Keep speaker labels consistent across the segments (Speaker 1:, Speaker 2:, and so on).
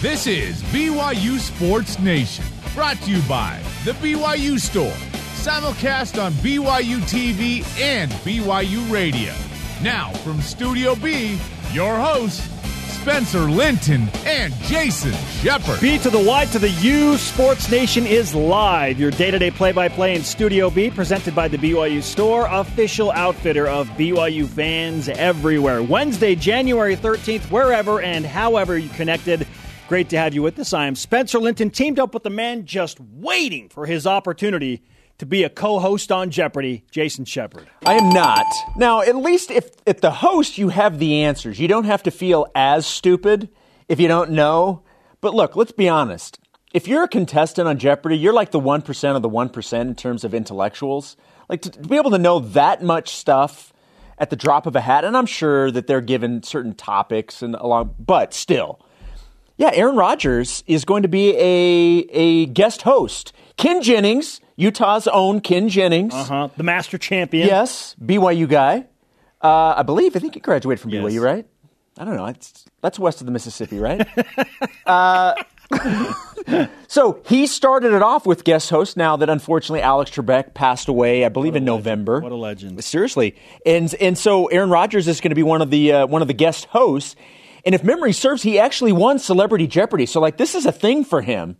Speaker 1: This is BYU Sports Nation, brought to you by The BYU Store, simulcast on BYU TV and BYU Radio. Now, from Studio B, your hosts, Spencer Linton and Jason Shepard.
Speaker 2: B to the Y to the U, Sports Nation is live. Your day to day play by play in Studio B, presented by the BYU Store, official outfitter of BYU fans everywhere. Wednesday, January 13th, wherever and however you connected. Great to have you with us. I am Spencer Linton, teamed up with the man just waiting for his opportunity to be a co-host on Jeopardy, Jason Shepard.
Speaker 3: I am not. Now, at least if if the host you have the answers. You don't have to feel as stupid if you don't know. But look, let's be honest. If you're a contestant on Jeopardy, you're like the 1% of the 1% in terms of intellectuals. Like to, to be able to know that much stuff at the drop of a hat, and I'm sure that they're given certain topics and along, but still. Yeah, Aaron Rodgers is going to be a a guest host. Ken Jennings, Utah's own Ken Jennings.
Speaker 2: Uh huh. The master champion.
Speaker 3: Yes, BYU guy. Uh, I believe. I think he graduated from
Speaker 2: Yes.
Speaker 3: BYU, right? I don't know. It's, that's west of the Mississippi, right? uh, so he started it off with guest host. Now that unfortunately Alex Trebek passed away, I believe in November.
Speaker 2: What a legend.
Speaker 3: Seriously, and and so Aaron Rodgers is going to be one of the uh, one of the guest hosts. And if memory serves, he actually won Celebrity Jeopardy. So like this is a thing for him.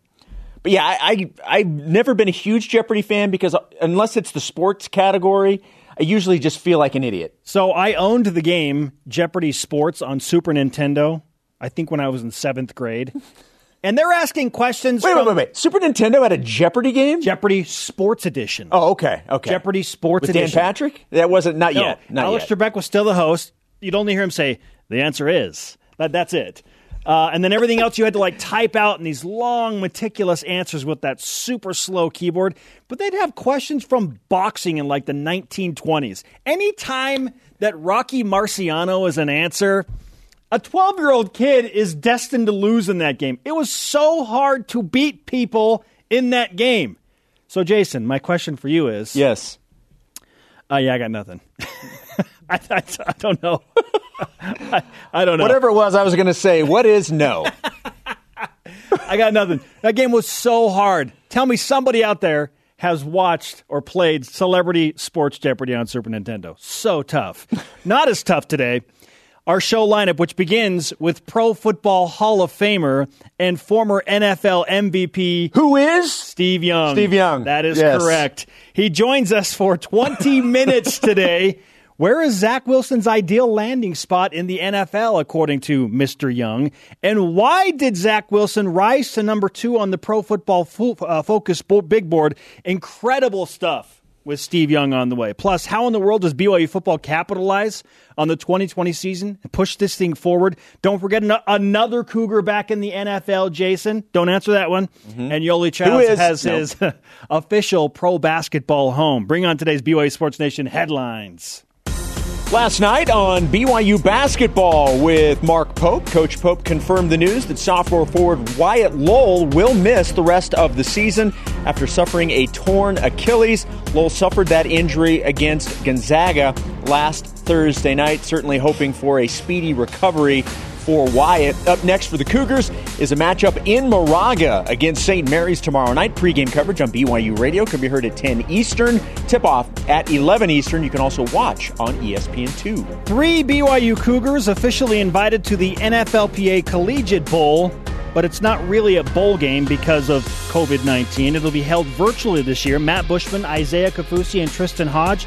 Speaker 3: But yeah, I, I I've never been a huge Jeopardy fan because uh, unless it's the sports category, I usually just feel like an idiot.
Speaker 2: So I owned the game Jeopardy Sports on Super Nintendo. I think when I was in seventh grade, and they're asking questions.
Speaker 3: Wait,
Speaker 2: from
Speaker 3: wait, wait, wait. Super Nintendo had a Jeopardy game?
Speaker 2: Jeopardy Sports Edition.
Speaker 3: oh, okay, okay.
Speaker 2: Jeopardy Sports
Speaker 3: with Dan Patrick? That wasn't not
Speaker 2: No,
Speaker 3: yet. Not
Speaker 2: Alex
Speaker 3: yet.
Speaker 2: Trebek was still the host. You'd only hear him say, "The answer is." That, that's it. Uh, and then everything else you had to like type out in these long, meticulous answers with that super slow keyboard. But they'd have questions from boxing in like the 1920s. Anytime that Rocky Marciano is an answer, a 12 year old kid is destined to lose in that game. It was so hard to beat people in that game. So, Jason, my question for you is
Speaker 3: yes.
Speaker 2: uh, yeah, I got nothing. I, I, I don't know. I, I don't know.
Speaker 3: Whatever it was, I was going to say, what is no?
Speaker 2: I got nothing. That game was so hard. Tell me somebody out there has watched or played Celebrity Sports Jeopardy on Super Nintendo. So tough. Not as tough today. Our show lineup, which begins with Pro Football Hall of Famer and former NFL MVP
Speaker 3: Who is?
Speaker 2: Steve Young.
Speaker 3: Steve Young.
Speaker 2: That is
Speaker 3: Yes.
Speaker 2: correct. He joins us for 20 minutes today. Where is Zach Wilson's ideal landing spot in the NFL, according to Mr. Young? And why did Zach Wilson rise to number two on the Pro Football Fo- uh, Focus bo- Big Board? Incredible stuff with Steve Young on the way. Plus, how in the world does BYU football capitalize on the 2020 season and push this thing forward? Don't forget an- another Cougar back in the NFL, Jason. Don't answer that one. And Yoeli Childs has
Speaker 3: No.
Speaker 2: his official pro basketball home. Bring on today's BYU Sports Nation headlines.
Speaker 3: Last night on BYU basketball with Mark Pope, Coach Pope confirmed the news that sophomore forward Wyatt Lowell will miss the rest of the season after suffering a torn Achilles. Lowell suffered that injury against Gonzaga last Thursday night, certainly hoping for a speedy recovery for Wyatt. Up next for the Cougars is a matchup in Moraga against St. Mary's tomorrow night. Pre-game coverage on BYU Radio can be heard at 10 Eastern. Tip-off at 11 Eastern. You can also watch on E ESPN2.
Speaker 2: Three BYU Cougars officially invited to the NFLPA Collegiate Bowl, but it's not really a bowl game because of COVID 19. It'll be held virtually this year. Matt Bushman, Isaiah Kaufusi, and Tristen Hoge,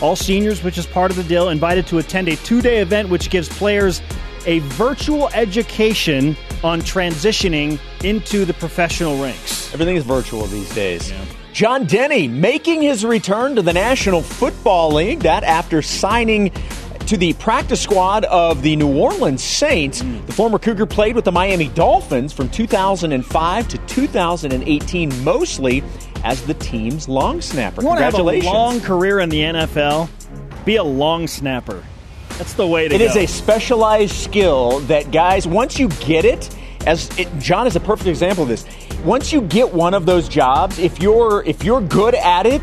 Speaker 2: all seniors, which is part of the deal, invited to attend a two day event which gives players a virtual education on transitioning into the professional ranks.
Speaker 3: Everything is virtual these days. John Denney making his return to the National Football League. That after signing to the practice squad of the New Orleans Saints. Hmm. The former Cougar played with the Miami Dolphins from 2005 to 2018, mostly as the team's long snapper.
Speaker 2: You want have a
Speaker 3: Congratulations.
Speaker 2: long career in the NFL? Be a long snapper. That's the way to
Speaker 3: It
Speaker 2: go.
Speaker 3: is a specialized skill that guys, once you get it, as it, John is a perfect example of this. Once you get one of those jobs, if you're if you're good at it,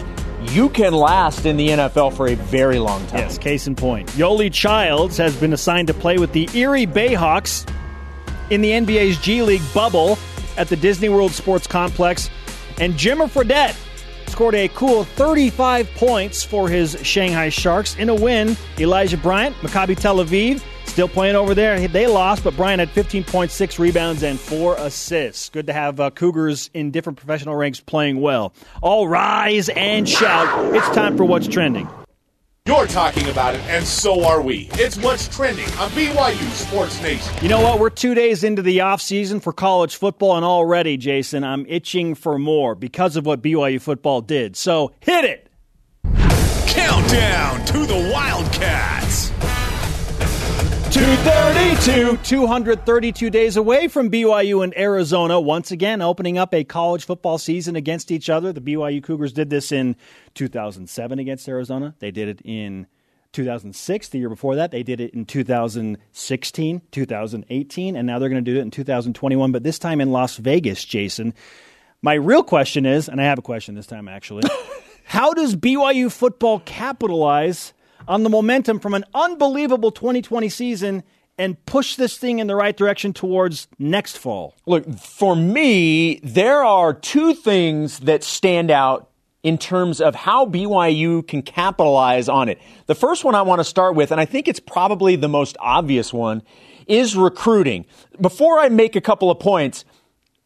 Speaker 3: you can last in the NFL for a very long time.
Speaker 2: Yes, case in point. Yoeli Childs has been assigned to play with the Erie Bayhawks. in the NBA's G League bubble at the Disney World Sports Complex. And Jimmer Fredette scored a cool 35 points for his Shanghai Sharks in a win. Elijah Bryant, Maccabi Tel Aviv, still playing over there. They lost, but Bryant had 15.6 rebounds and four assists. Good to have uh, Cougars in different professional ranks playing well. All rise and shout. It's time for What's Trending.
Speaker 1: You're talking about it, and so are we. It's what's trending on BYU Sports Nation.
Speaker 2: You know what? We're two days into the off season for college football, and already, Jason, I'm itching for more because of what BYU football did. So hit it.
Speaker 1: Countdown to the Wildcats.
Speaker 2: 232, 232 days away from BYU and Arizona, once again opening up a college football season against each other. The BYU Cougars did this in 2007 against Arizona. They did it in 2006, the year before that. They did it in 2016, 2018, and now they're going to do it in 2021, but this time in Las Vegas, Jason. My real question is, and I have a question this time actually, how does BYU football capitalize on the momentum from an unbelievable 2020 season and push this thing in the right direction towards next fall?
Speaker 3: Look, for me, there are two things that stand out in terms of how BYU can capitalize on it. The first one I want to start with, and I think it's probably the most obvious one, is recruiting. Before I make a couple of points,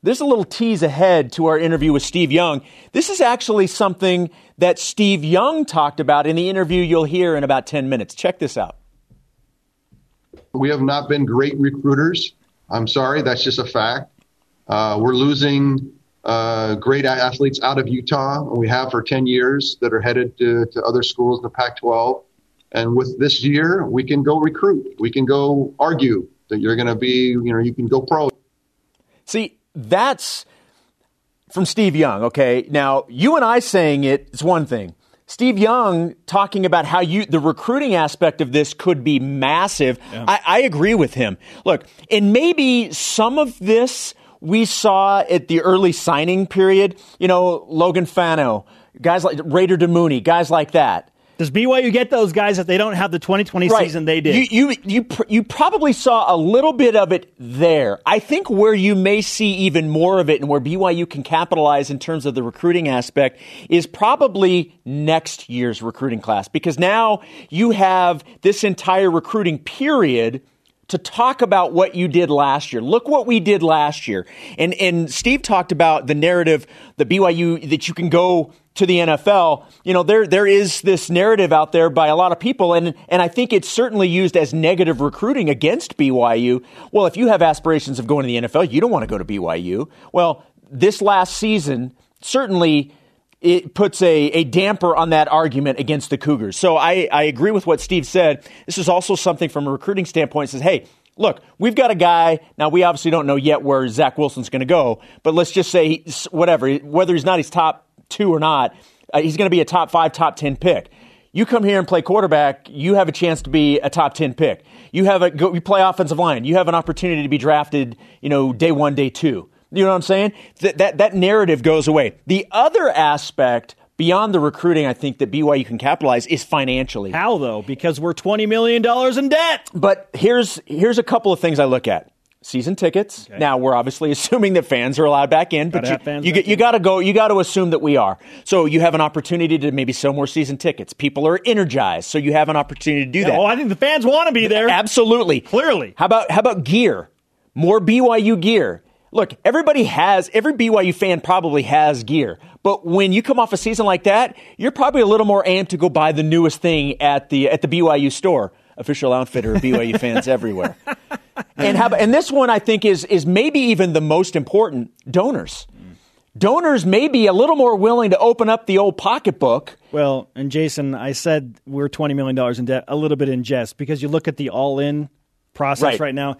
Speaker 3: there's a little tease ahead to our interview with Steve Young. This is actually something that Steve Young talked about in the interview you'll hear in about 10 minutes. Check this out.
Speaker 4: We have not been great recruiters. I'm sorry, that's just a fact. Uh, we're losing uh, great athletes out of Utah, and we have for 10 years that are headed to, to other schools in the Pac 12. And with this year, we can go recruit. We can go argue that you're going to be, you know, you can go pro.
Speaker 3: See, that's from Steve Young, okay? Now, you and I saying it is one thing. Steve Young talking about how you the recruiting aspect of this could be massive. Yeah. I, I agree with him. Look, and maybe some of this we saw at the early signing period. You know, Logan Fano, guys like Raider Damuni, guys like that.
Speaker 2: Does BYU get those guys if they don't have the 2020 right. season they did?
Speaker 3: You, you, you, you probably saw a little bit of it there. I think where you may see even more of it and where BYU can capitalize in terms of the recruiting aspect is probably next year's recruiting class because now you have this entire recruiting period to talk about what you did last year. Look what we did last year. And and Steve talked about the narrative the BYU that you can go to the NFL, you know, there there is this narrative out there by a lot of people, and and I think it's certainly used as negative recruiting against BYU. Well, if you have aspirations of going to the NFL, you don't want to go to BYU. Well, this last season certainly it puts a, a damper on that argument against the Cougars. So I, I agree with what Steve said. This is also something from a recruiting standpoint says, hey, look, we've got a guy. Now, we obviously don't know yet where Zach Wilson's going to go, but let's just say, whatever, whether he's not his top two or not, uh, he's going to be a top five, top 10 pick. You come here and play quarterback, you have a chance to be a top 10 pick. You have a, you play offensive line, you have an opportunity to be drafted, you know, day one, day two. You know what I'm saying? That, that, that narrative goes away. The other aspect beyond the recruiting, I think that BYU can capitalize is financially.
Speaker 2: How though? Because we're twenty million dollars in debt.
Speaker 3: But here's here's a couple of things I look at season tickets. Okay. Now we're obviously assuming that fans are allowed back in, but you, you, you got to go. You got to assume that we are. So you have an opportunity to maybe sell more season tickets. People are energized, so you have an opportunity to do
Speaker 2: yeah,
Speaker 3: that.
Speaker 2: Oh, I think the fans want to be there.
Speaker 3: Absolutely,
Speaker 2: clearly.
Speaker 3: How about how about gear? More BYU gear. Look, everybody has every BYU fan probably has gear, but when you come off a season like that, you're probably a little more amped to go buy the newest thing at the at the BYU store. Official outfitter of BYU fans everywhere and how, and this one I think is is maybe even the most important donors. Donors may be a little more willing to open up the old pocketbook.
Speaker 2: Well, and Jason, I said we're twenty million dollars in debt, a little bit in jest, because you look at the all-in process right, right now.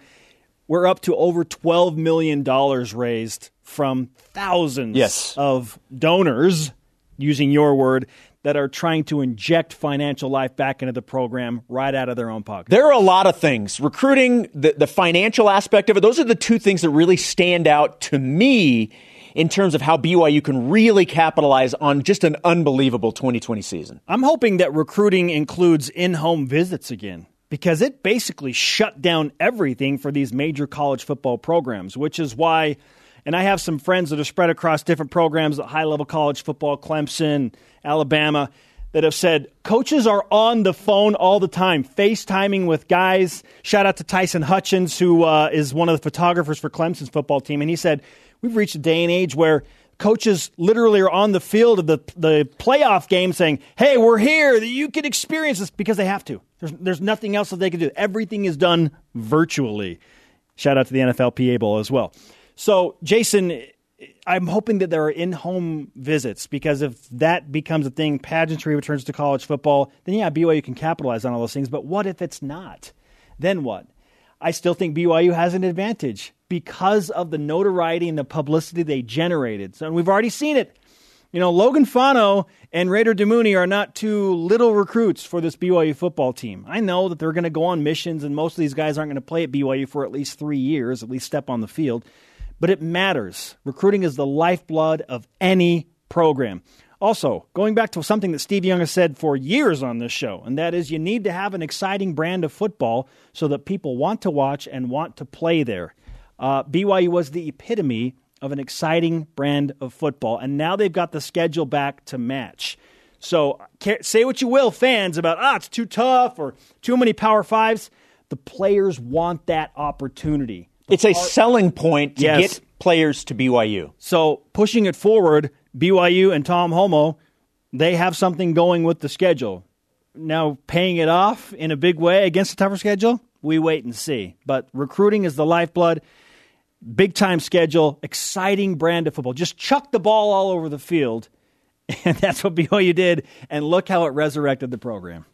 Speaker 2: We're up to over twelve million dollars raised from thousands
Speaker 3: yes.
Speaker 2: of donors, using your word, that are trying to inject financial life back into the program right out of their own pocket?
Speaker 3: There are a lot of things. Recruiting, the, the financial aspect of it, those are the two things that really stand out to me in terms of how BYU can really capitalize on just an unbelievable 2020 season.
Speaker 2: I'm hoping that recruiting includes in home visits again because it basically shut down everything for these major college football programs, which is why. And I have some friends that are spread across different programs at high level college football, Clemson, Alabama, that have said coaches are on the phone all the time, FaceTiming with guys. Shout out to Tyson Hutchins, who uh, is one of the photographers for Clemson's football team. And he said, We've reached a day and age where coaches literally are on the field of the, the playoff game saying, Hey, we're here. You can experience this because they have to. There's, there's nothing else that they can do. Everything is done virtually. Shout out to the NFLPA Bowl as well. So, Jason, I'm hoping that there are in home visits because if that becomes a thing, pageantry returns to college football, then yeah, BYU can capitalize on all those things. But what if it's not? Then what? I still think BYU has an advantage because of the notoriety and the publicity they generated. So, and we've already seen it. You know, Logan Fano and Raider Damuni are not two little recruits for this BYU football team. I know that they're going to go on missions, and most of these guys aren't going to play at BYU for at least three years, at least step on the field. But it matters. Recruiting is the lifeblood of any program. Also, going back to something that Steve Young has said for years on this show, and that is you need to have an exciting brand of football so that people want to watch and want to play there. Uh, BYU was the epitome of an exciting brand of football, and now they've got the schedule back to match. So say what you will, fans, about ah, it's too tough or too many Power Fives. The players want that opportunity. The
Speaker 3: it's a selling point to yes. get players to BYU.
Speaker 2: So pushing it forward, BYU and Tom Holmoe, they have something going with the schedule. Now paying it off in a big way against a tougher schedule, we wait and see. But recruiting is the lifeblood big time schedule, exciting brand of football. Just chuck the ball all over the field. And that's what BYU did. And look how it resurrected the program.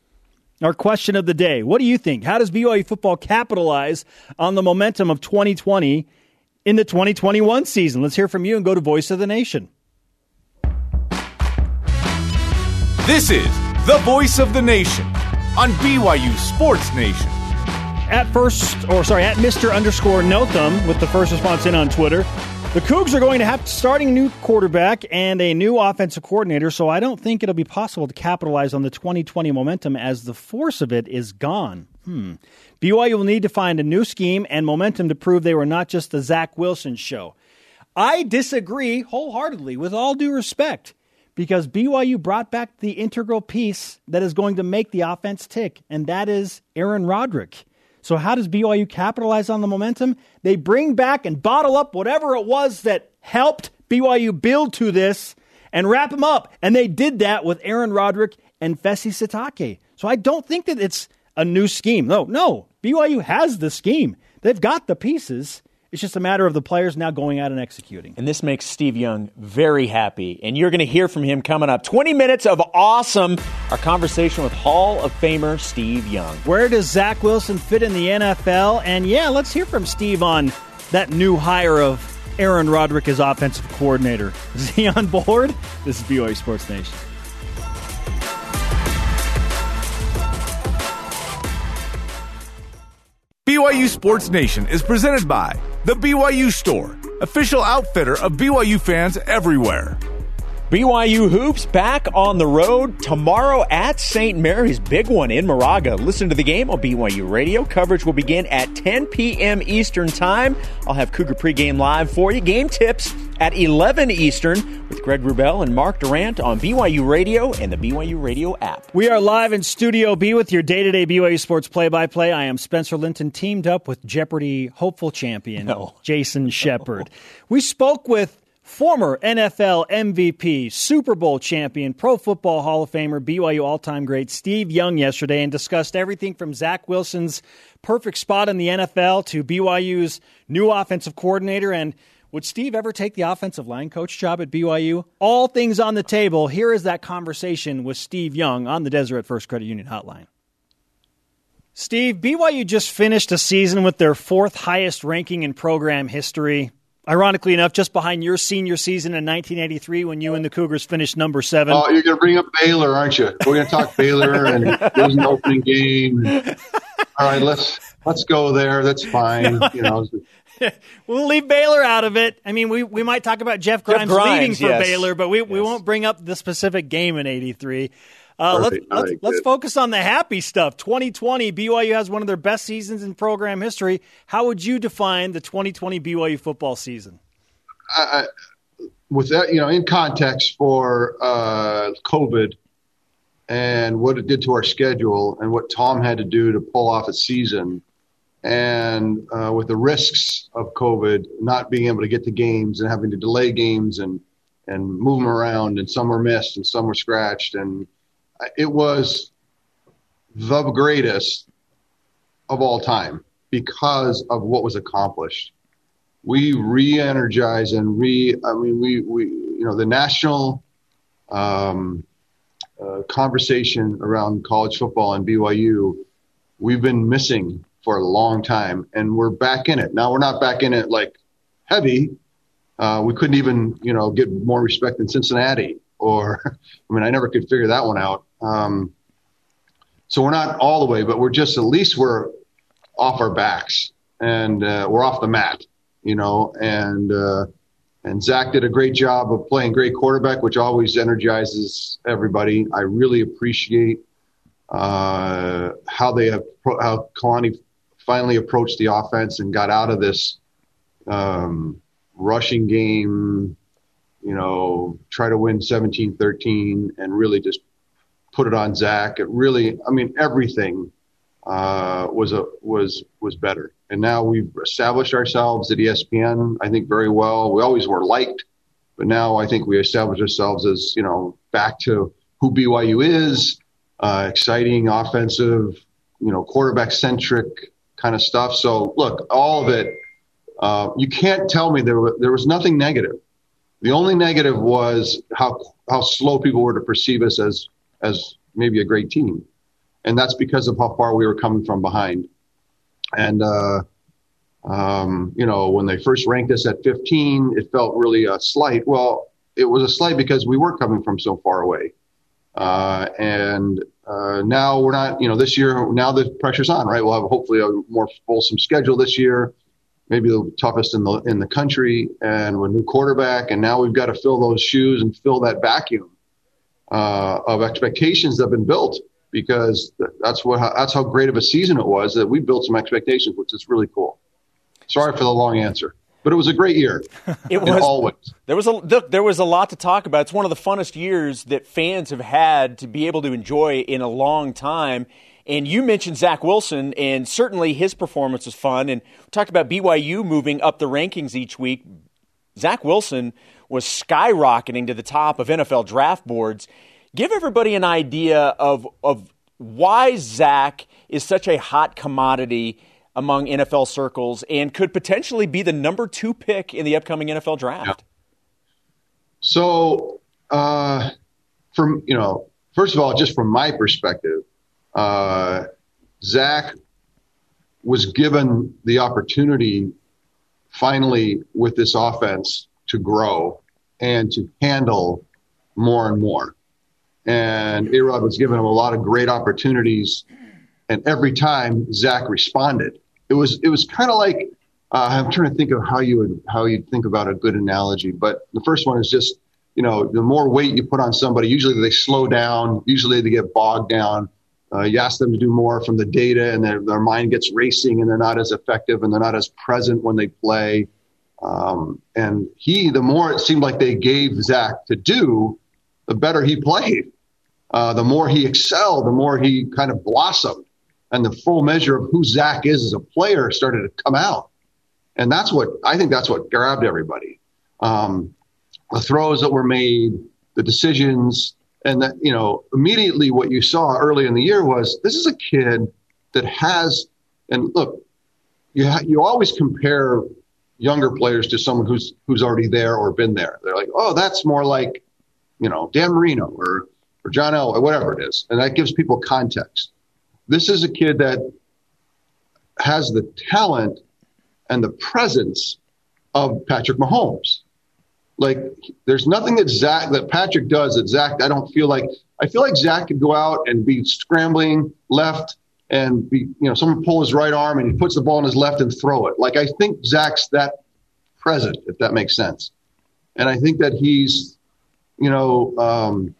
Speaker 2: Our question of the day What do you think? How does BYU football capitalize on the momentum of 2020 in the 2021 season? Let's hear from you and go to Voice of the Nation.
Speaker 1: This is the Voice of the Nation on BYU Sports Nation
Speaker 2: at first, or sorry, at Mr. underscore Notham with the first response in on Twitter. The Cougs are going to have starting new quarterback and a new offensive coordinator, so I don't think it'll be possible to capitalize on the 2020 momentum as the force of it is gone. Hmm. BYU will need to find a new scheme and momentum to prove they were not just the Zach Wilson show. I disagree wholeheartedly, with all due respect, because BYU brought back the integral piece that is going to make the offense tick, and that is Aaron Roderick. So, how does BYU capitalize on the momentum? They bring back and bottle up whatever it was that helped BYU build to this and wrap them up. And they did that with Aaron Roderick and Fessy Sitake. So, I don't think that it's a new scheme. No, no. BYU has the scheme, they've got the pieces. It's just a matter of the players now going out and executing.
Speaker 3: And this makes Steve Young very happy. And you're going to hear from him coming up. 20 minutes of awesome. Our conversation with Hall of Famer Steve Young.
Speaker 2: Where does Zach Wilson fit in the NFL? And yeah, let's hear from Steve on that new hire of Aaron Roderick as offensive coordinator. Is he on board? This is BYU Sports Nation.
Speaker 1: BYU Sports Nation is presented by The BYU Store, official outfitter of BYU fans everywhere.
Speaker 3: BYU Hoops back on the road tomorrow at St. Mary's. Big one in Moraga. Listen to the game on BYU Radio. Coverage will begin at 10 p.m. Eastern Time. I'll have Cougar pregame live for you. Game tips at 11 Eastern with Greg Wrubell and Mark Durrant on BYU Radio and the BYU Radio app.
Speaker 2: We are live in Studio B with your day to day BYU Sports play by play. I am Spencer Linton, teamed up with Jeopardy hopeful champion no. Jason no. Shepard. We spoke with former NFL MVP, Super Bowl champion, Pro Football Hall of Famer, BYU all time great Steve Young yesterday and discussed everything from Zach Wilson's perfect spot in the NFL to BYU's new offensive coordinator and would Steve ever take the offensive line coach job at BYU? All things on the table. Here is that conversation with Steve Young on the Deseret First Credit Union Hotline. Steve, BYU just finished a season with their fourth highest ranking in program history. Ironically enough, just behind your senior season in 1983 when you and the Cougars finished number seven.
Speaker 4: Oh, you're going to bring up Baylor, aren't you? We're going to talk Baylor and it was an opening game. All right, let's let's go there. That's fine. You know.
Speaker 2: we'll leave Baylor out of it. I mean, we, we might talk about Jeff Grimes, Jeff Grimes leaving for
Speaker 3: yes.
Speaker 2: Baylor, but we, yes. we won't bring up the specific game in '83. Uh, let's let's, let's focus on the happy stuff. 2020, BYU has one of their best seasons in program history. How would you define the 2020 BYU football season?
Speaker 4: I, with that, you know, in context for uh, COVID and what it did to our schedule and what Tom had to do to pull off a season, and uh, with the risks of COVID, not being able to get to games and having to delay games and and move them around, and some were missed and some were scratched, and it was the greatest of all time because of what was accomplished. We re-energize and re. I mean, we we you know the national um, uh, conversation around college football and BYU. We've been missing for a long time, and we're back in it now. We're not back in it like heavy. Uh, we couldn't even you know get more respect than Cincinnati, or I mean, I never could figure that one out. Um, so we're not all the way, but we're just at least we're off our backs and uh, we're off the mat, you know. And uh, and Zach did a great job of playing great quarterback, which always energizes everybody. I really appreciate uh, how they have how Kalani finally approached the offense and got out of this um, rushing game, you know, try to win 17-13 and really just put it on Zach. It really, I mean, everything uh, was a was was better. And now we've established ourselves at ESPN. I think very well. We always were liked, but now I think we established ourselves as you know back to who BYU is. Uh, exciting, offensive, you know, quarterback centric kind of stuff. So look, all of it. Uh, you can't tell me there there was nothing negative. The only negative was how how slow people were to perceive us as as maybe a great team. And that's because of how far we were coming from behind. And, uh, um, you know, when they first ranked us at 15, it felt really a slight. Well, it was a slight because we were coming from so far away. Uh, and uh, now we're not, you know, this year, now the pressure's on, right? We'll have hopefully a more fulsome schedule this year, maybe the toughest in the in the country, and a new quarterback. And now we've got to fill those shoes and fill that vacuum uh, of expectations that have been built because that's what that's how great of a season it was that we built some expectations, which is really cool. Sorry for the long answer, but it was a great year.
Speaker 3: it was always there was a there was a lot to talk about. It's one of the funnest years that fans have had to be able to enjoy in a long time. And you mentioned Zach Wilson, and certainly his performance was fun. And we talked about BYU moving up the rankings each week. Zach Wilson was skyrocketing to the top of NFL draft boards. Give everybody an idea of, of why Zach is such a hot commodity among NFL circles and could potentially be the number two pick in the upcoming NFL draft. Yeah.
Speaker 4: So, uh, from you know, first of all, just from my perspective, uh, Zach was given the opportunity finally with this offense to grow and to handle more and more. And Arod was giving him a lot of great opportunities, and every time Zach responded, it was it was kind of like uh, I'm trying to think of how you would how you think about a good analogy. But the first one is just you know the more weight you put on somebody, usually they slow down, usually they get bogged down. Uh, you ask them to do more from the data, and their, their mind gets racing, and they're not as effective, and they're not as present when they play. Um, and he, the more it seemed like they gave Zach to do, the better he played. Uh, the more he excelled, the more he kind of blossomed. And the full measure of who Zach is as a player started to come out. And that's what I think that's what grabbed everybody. Um, the throws that were made, the decisions, and that, you know, immediately what you saw early in the year was this is a kid that has, and look, you, ha- you always compare younger players to someone who's who's already there or been there. They're like, oh, that's more like, you know, Dan Marino or or John L. or whatever it is, and that gives people context. This is a kid that has the talent and the presence of Patrick Mahomes. Like, there's nothing that Zach that Patrick does that Zach. I don't feel like. I feel like Zach could go out and be scrambling left and be, you know, someone pull his right arm and he puts the ball in his left and throw it. Like I think Zach's that present, if that makes sense. And I think that he's, you know, um,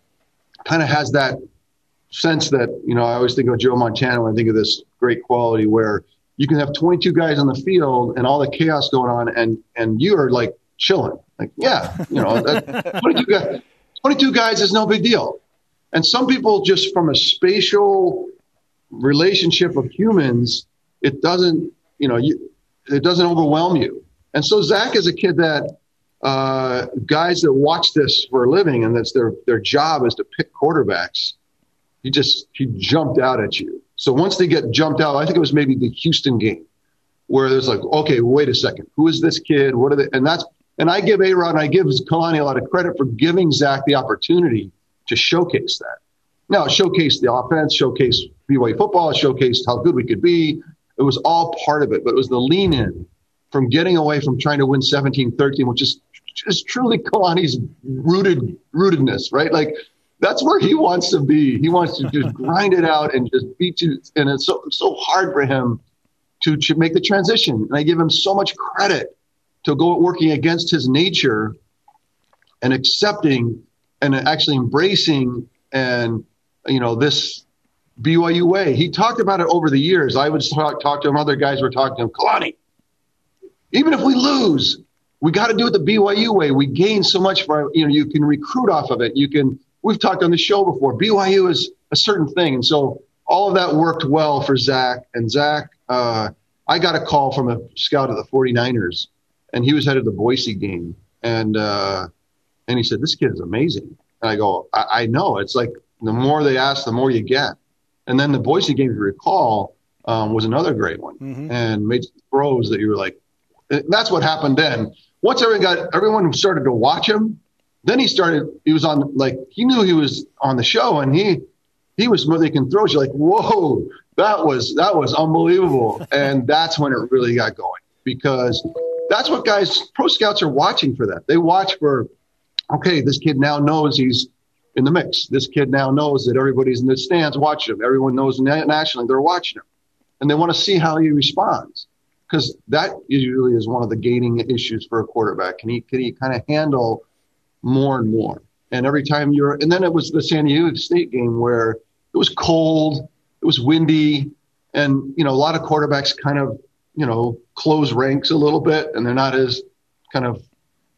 Speaker 4: kind of has that sense that you know I always think of Joe Montana when I think of this great quality where you can have 22 guys on the field and all the chaos going on, and and you are like chilling, like yeah, you know, that, 22 guys, 22 guys is no big deal. And some people just from a spatial relationship of humans, it doesn't, you know, you, it doesn't overwhelm you. And so Zach is a kid that uh, guys that watch this for a living and that's their their job is to pick quarterbacks. He just he jumped out at you. So once they get jumped out, I think it was maybe the Houston game where there's like, okay, wait a second, who is this kid? What are they? And that's and I give A Rod and I give Kalani a lot of credit for giving Zach the opportunity to showcase that. Now, showcase the offense, showcase BYU football, showcase how good we could be. It was all part of it, but it was the lean in from getting away from trying to win 17 13, which is just truly Kalani's rooted rootedness, right? Like that's where he wants to be. He wants to just grind it out and just beat you. And it's so so hard for him to, to make the transition. And I give him so much credit to go working against his nature and accepting and actually embracing and you know this BYU way. He talked about it over the years. I would talk, talk to him. Other guys were talking to him. Kalani, even if we lose, we got to do it the BYU way. We gain so much for you know. You can recruit off of it. You can. We've talked on the show before. BYU is a certain thing, and so all of that worked well for Zach. And Zach, uh, I got a call from a scout of the 49ers, and he was headed the Boise game, and uh, and he said, "This kid is amazing." And I go, I, I know. It's like the more they ask, the more you get. And then the Boise game, if you recall, um, was another great one, mm-hmm. and made throws that you were like, that's what happened then. Once everyone got everyone started to watch him, then he started. He was on like he knew he was on the show, and he he was making throws. You're like, whoa, that was that was unbelievable, and that's when it really got going because that's what guys pro scouts are watching for. That they watch for. Okay, this kid now knows he's in the mix. This kid now knows that everybody's in the stands watching him. Everyone knows nationally they're watching him, and they want to see how he responds because that usually is one of the gating issues for a quarterback. Can he can he kind of handle more and more? And every time you're, and then it was the San Diego State game where it was cold, it was windy, and you know a lot of quarterbacks kind of you know close ranks a little bit, and they're not as kind of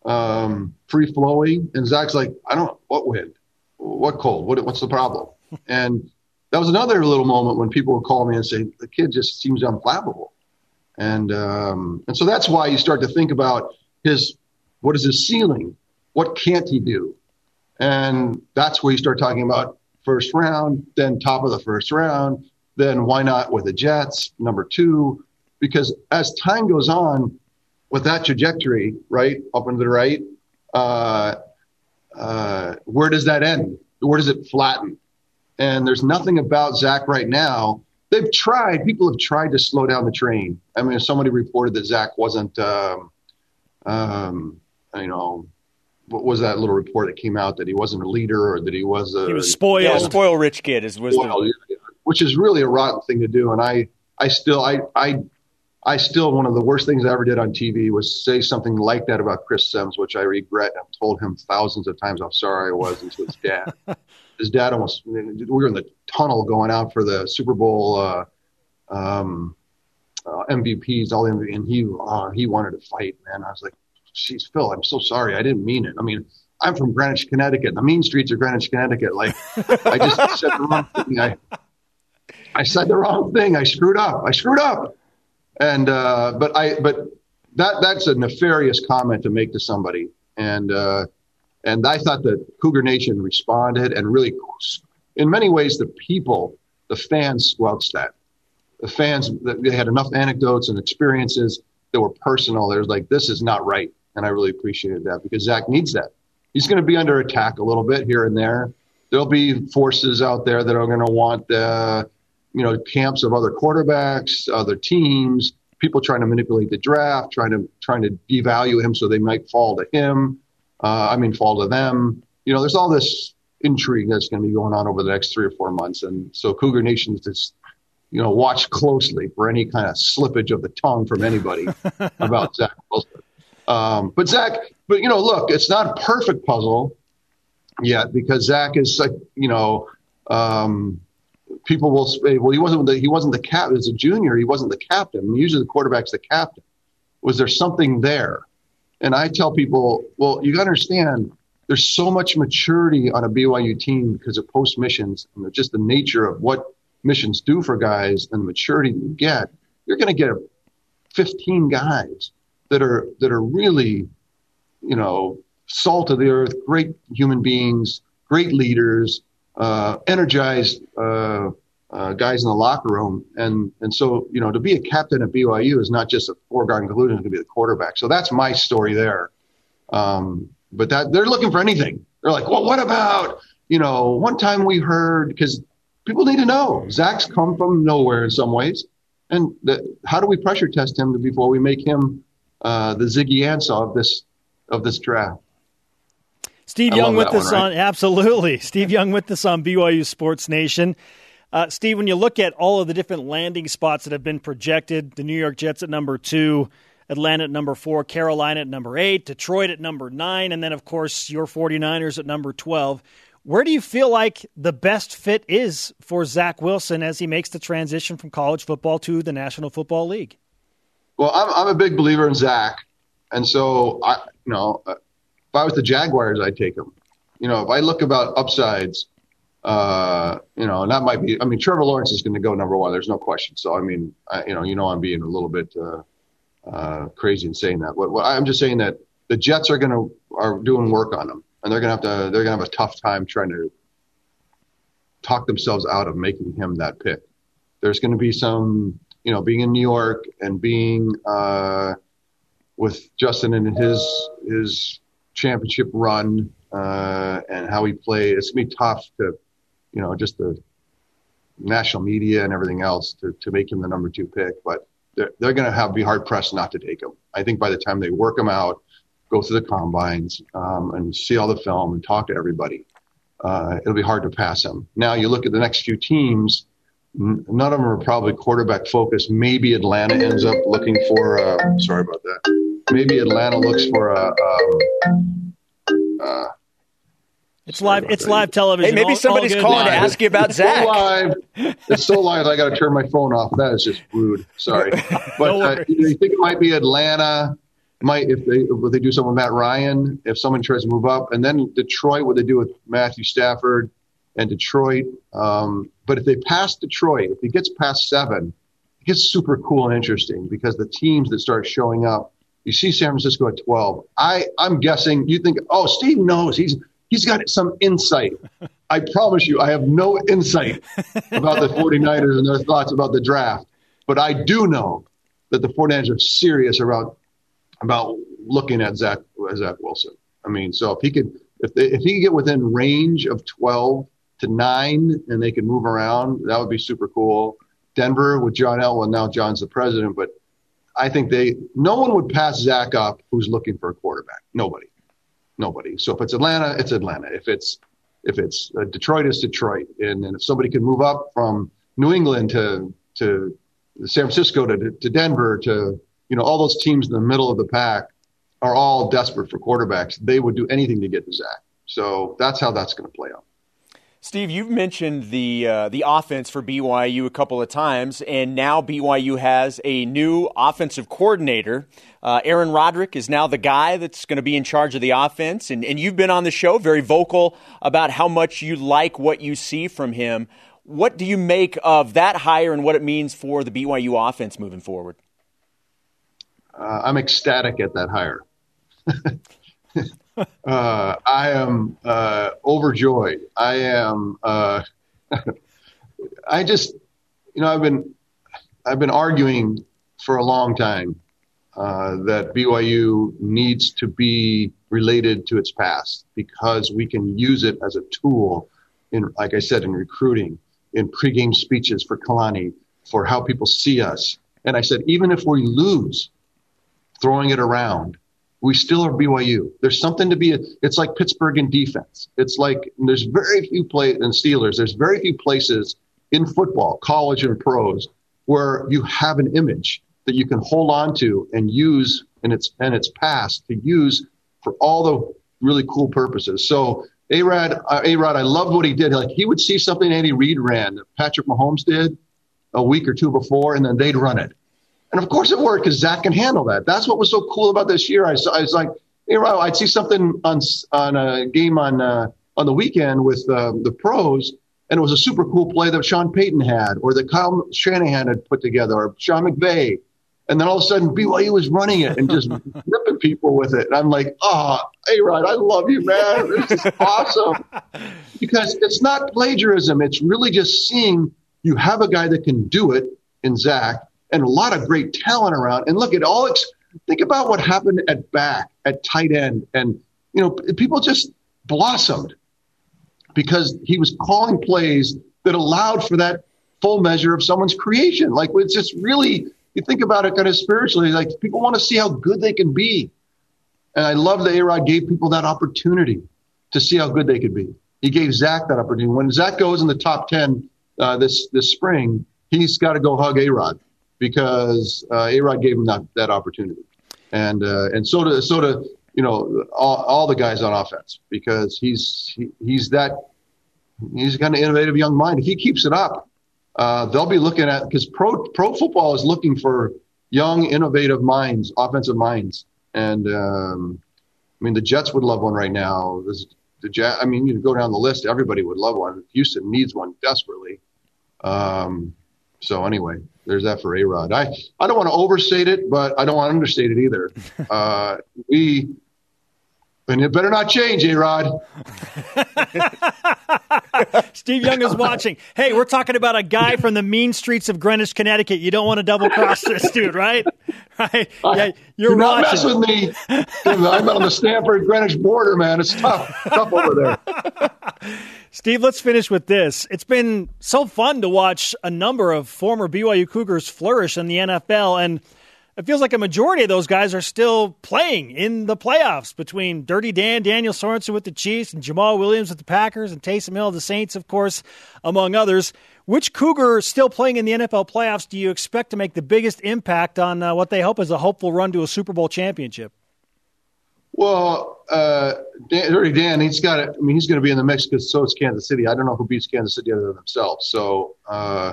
Speaker 4: um, free flowing. And Zach's like, I don't what wind, what cold, what what's the problem? And that was another little moment when people would call me and say the kid just seems unflappable. And um, and so that's why you start to think about his what is his ceiling? What can't he do? And that's where you start talking about first round, then top of the first round, then why not with the Jets, number two? Because as time goes on, with that trajectory, right, up and to the right, uh, uh, where does that end? Where does it flatten? And there's nothing about Zach right now they've tried. People have tried to slow down the train. I mean, somebody reported that Zach wasn't, um, um, you know, what was that little report that came out that he wasn't a leader or that he was a
Speaker 2: he was spoiled,
Speaker 3: yeah, spoil rich kid is was spoiled,
Speaker 4: the... which is really a rotten thing to do. And I, I still, I, I, I still one of the worst things I ever did on TV was say something like that about Chris Simms, which I regret. I've told him thousands of times how sorry I was and to his dad. his dad almost we were in the tunnel going out for the Super Bowl uh, um, uh, MVPs, all the MVP, and he uh, he wanted to fight, man. I was like, "Jeez, Phil, I'm so sorry. I didn't mean it. I mean, I'm from Greenwich, Connecticut. The mean streets of Greenwich, Connecticut. Like, I just said the wrong thing. I I said the wrong thing. I screwed up. I screwed up. And uh, but I but that that's a nefarious comment to make to somebody, and uh, and I thought that Cougar Nation responded and really, in many ways, the people, the fans squelched that. The fans, they had enough anecdotes and experiences that were personal. There's like, this is not right. And I really appreciated that because Zach needs that. He's going to be under attack a little bit here and there. There'll be forces out there that are going to want the, you know, camps of other quarterbacks, other teams, people trying to manipulate the draft, trying to trying to devalue him so they might fall to him. Uh, I mean, fall to them. You know, there's all this intrigue that's going to be going on over the next three or four months, and so Cougar Nation is just you know watch closely for any kind of slippage of the tongue from anybody about Zach Wilson. Um, but Zach, but you know, look, it's not a perfect puzzle yet because Zach is like you know um, people will say, eh, well, he wasn't the, he wasn't the captain as a junior. He wasn't the captain. Usually the quarterback's the captain. Was there something there? And I tell people, well, you got to understand, there's so much maturity on a BYU team because of post missions and just the nature of what missions do for guys and the maturity you get. You're going to get 15 guys that are that are really, you know, salt of the earth, great human beings, great leaders, uh, energized uh, uh, guys in the locker room. And, and so, you know, to be a captain at BYU is not just a foregone conclusion to be the quarterback. So that's my story there. Um, but that they're looking for anything. They're like, well, what about, you know, one time we heard, because people need to know Zach's come from nowhere in some ways. And the, how do we pressure test him before we make him uh, the Ziggy Ansah of this of this draft?
Speaker 2: Steve Young with us right? on absolutely. Steve Young with us on BYU Sports Nation. Uh, Steve, when you look at all of the different landing spots that have been projected, the New York Jets at number two, Atlanta at number four, Carolina at number eight, Detroit at number nine, and then, of course, your 49ers at number 12. Where do you feel like the best fit is for Zach Wilson as he makes the transition from college football to the National Football League?
Speaker 4: Well, I'm, I'm a big believer in Zach. And so, I, you know, if I was the Jaguars, I'd take him. You know, if I look about upsides, uh, you know, and that might be. I mean, Trevor Lawrence is going to go number one. There's no question. So, I mean, I, you know, you know, I'm being a little bit uh, uh, crazy in saying that. But, but I'm just saying that the Jets are going to are doing work on them, and they're going to have to. They're going to have a tough time trying to talk themselves out of making him that pick. There's going to be some, you know, being in New York and being uh, with Justin and his his championship run uh, and how he played. It's gonna be tough to you know, just the national media and everything else to, to make him the number two pick. But they're, they're to have be hard pressed not to take him. I think by the time they work him out, go through the combines, um, and see all the film and talk to everybody, uh, it'll be hard to pass him. Now you look at the next few teams. None of them are probably quarterback focused. Maybe Atlanta ends up looking for. Uh, sorry about that. Maybe Atlanta looks for a. Um,
Speaker 2: uh, it's live. It's live television.
Speaker 3: Hey, maybe all, somebody's all calling to ask you about Zach.
Speaker 4: So live. It's so live. I got to turn my phone off. That is just rude. Sorry, but uh, you, think it might be Atlanta? Might if they if they do something with Matt Ryan, if someone tries to move up, and then Detroit, what they do with Matthew Stafford and Detroit. Um, but if they pass Detroit, if he gets past seven, it gets super cool and interesting because the teams that start showing up. You see San Francisco at twelve. I I'm guessing you think, oh, Steve knows he's he's got some insight. I promise you, I have no insight about the 49ers and their thoughts about the draft. But I do know that the 49ers are serious about about looking at Zach Zach Wilson. I mean, so if he could if they, if he could get within range of 12 to 9 and they could move around, that would be super cool. Denver with John Elway, now John's the president, but I think they no one would pass Zach up who's looking for a quarterback. Nobody. Nobody. So if it's Atlanta, it's Atlanta. If it's if it's uh, Detroit, it's Detroit. And, and if somebody can move up from New England to to San Francisco to to Denver to you know all those teams in the middle of the pack are all desperate for quarterbacks. They would do anything to get to Zach. So that's how that's going to play out.
Speaker 3: Steve, you've mentioned the uh, the offense for BYU a couple of times, and now BYU has a new offensive coordinator. Uh, Aaron Roderick is now the guy that's going to be in charge of the offense, and, and you've been on the show very vocal about how much you like what you see from him. What do you make of that hire and what it means for the BYU offense moving forward?
Speaker 4: Uh, I'm ecstatic at that hire. uh, I am uh, overjoyed. I am. Uh, I just, you know, I've been, I've been arguing for a long time uh, that BYU needs to be related to its past because we can use it as a tool in, like I said, in recruiting, in pregame speeches for Kalani, for how people see us. And I said, even if we lose, throwing it around we still are BYU. There's something to be. It's like Pittsburgh in defense. It's like there's very few play in Steelers. There's very few places in football, college and pros, where you have an image that you can hold on to and use in its and its past to use for all the really cool purposes. So A Rod, uh, A Rod, I loved what he did. Like he would see something Andy Reid ran, that Patrick Mahomes did a week or two before, and then they'd run it. And of course it worked because Zach can handle that. That's what was so cool about this year. I, I was like, A Rod, I'd see something on on a game on uh, on the weekend with uh, the pros, and it was a super cool play that Sean Payton had, or that Kyle Shanahan had put together, or Sean McVay. And then all of a sudden, BYU was running it and just ripping people with it. And I'm like, oh, hey, Rod, I love you, man. This is awesome. Because it's not plagiarism. It's really just seeing you have a guy that can do it in Zach and a lot of great talent around. And look at all, ex- think about what happened at back, at tight end. And, you know, people just blossomed because he was calling plays that allowed for that full measure of someone's creation. Like it's just really you think about it kind of spiritually, like people want to see how good they can be. And I love that A-Rod gave people that opportunity to see how good they could be. He gave Zach that opportunity. When Zach goes in the top 10 uh, this, this spring, he's got to go hug A-Rod because uh, A-Rod gave him that, that opportunity. And, uh, and so to, so to, you know, all, all the guys on offense because he's, he, he's that, he's kind of innovative young mind. If he keeps it up uh, they'll be looking at because pro pro football is looking for young, innovative minds, offensive minds, and um, I mean the Jets would love one right now. This, the Jet, I mean, you go down the list, everybody would love one. Houston needs one desperately. Um, so anyway, there's that for A Rod. I I don't want to overstate it, but I don't want to understate it either. Uh, we and it better not change, A Rod.
Speaker 2: Steve Young is watching. Hey, we're talking about a guy from the mean streets of Greenwich, Connecticut. You don't want to double cross this dude, right? Right? Yeah, you're not
Speaker 4: mess with me. I'm on the Stamford Greenwich border, man. It's tough, tough over there.
Speaker 2: Steve, let's finish with this. It's been so fun to watch a number of former BYU Cougars flourish in the NFL, and it feels like a majority of those guys are still playing in the playoffs between Dirty Dan, Daniel Sorensen with the Chiefs, and Jamaal Williams with the Packers, and Taysom Hill the Saints, of course, among others. Which Cougar still playing in the NFL playoffs do you expect to make the biggest impact on uh, what they hope is a hopeful run to a Super Bowl championship?
Speaker 4: Well, uh, Dan, Dirty Dan, he's got it. I mean, he's going to be in the mix because so is Kansas City. I don't know who beats Kansas City other than themselves. So, uh,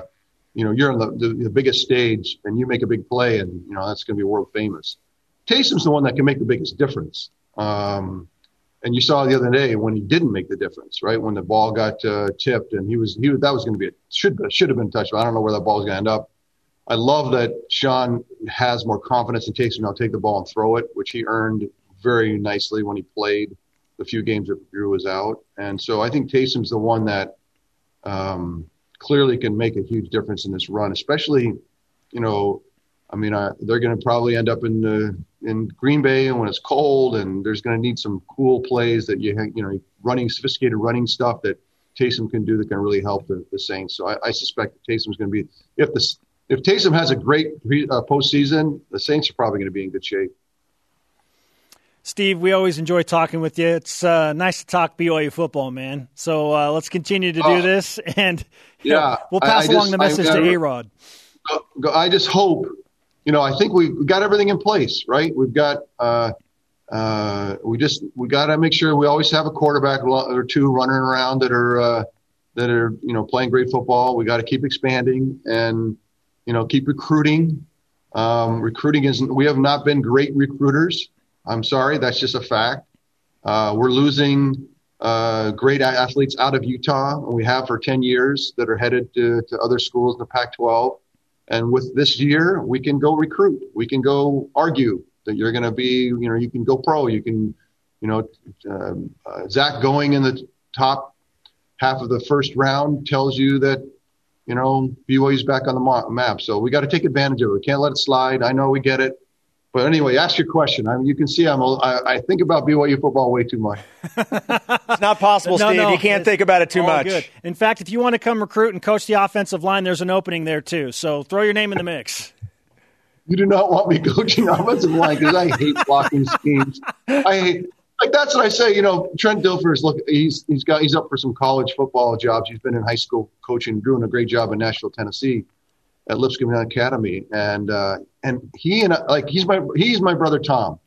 Speaker 4: you know, you're on the, the, the, biggest stage and you make a big play and, you know, that's going to be world famous. Taysom's the one that can make the biggest difference. Um, and you saw the other day when he didn't make the difference, right? When the ball got uh, tipped and he was, he that was going to be, a, should, should have been touched. I don't know where that ball is going to end up. I love that Sean has more confidence in Taysom. Now take the ball and throw it, which he earned very nicely when he played the few games that Drew was out. And so I think Taysom's the one that, um, clearly can make a huge difference in this run, especially, you know, I mean, uh, they're going to probably end up in uh, in Green Bay when it's cold, and there's going to need some cool plays that you you know running sophisticated running stuff that Taysom can do that can really help the, the Saints. So I, I suspect Taysom's going to be if the if Taysom has a great pre, uh, postseason, the Saints are probably going to be in good shape.
Speaker 2: Steve, we always enjoy talking with you. It's uh, nice to talk BYU football, man. So uh, let's continue to do oh, this, and yeah, know, we'll pass I, I along just, the message to A Rod.
Speaker 4: I just hope, you know, I think we've got everything in place, right? We've got, uh, uh we just we got to make sure we always have a quarterback or two running around that are uh, that are you know playing great football. We got to keep expanding and you know keep recruiting. Um, recruiting isn't. We have not been great recruiters. I'm sorry, that's just a fact. Uh, we're losing uh, great athletes out of Utah, and we have for 10 years that are headed to, to other schools in the Pac 12. And with this year, we can go recruit. We can go argue that you're going to be, you know, you can go pro. You can, you know, um, uh, Zach going in the top half of the first round tells you that, you know, BYU's back on the map. So we got to take advantage of it. We can't let it slide. I know we get it. But anyway, ask your question. I mean, you can see I'm. A, I, I think about BYU football way too much.
Speaker 3: it's not possible, no, Steve. No, you can't think about it too much. Good.
Speaker 2: In fact, if you want to come recruit and coach the offensive line, there's an opening there too. So throw your name in the mix.
Speaker 4: you do not want me coaching offensive line because I hate blocking schemes. I hate. Like that's what I say. You know, Trent Dilfer's look. He's he's got he's up for some college football jobs. He's been in high school coaching, doing a great job in Nashville, Tennessee at Lipscomb Academy, and uh, and he and like he's my he's my brother Tom.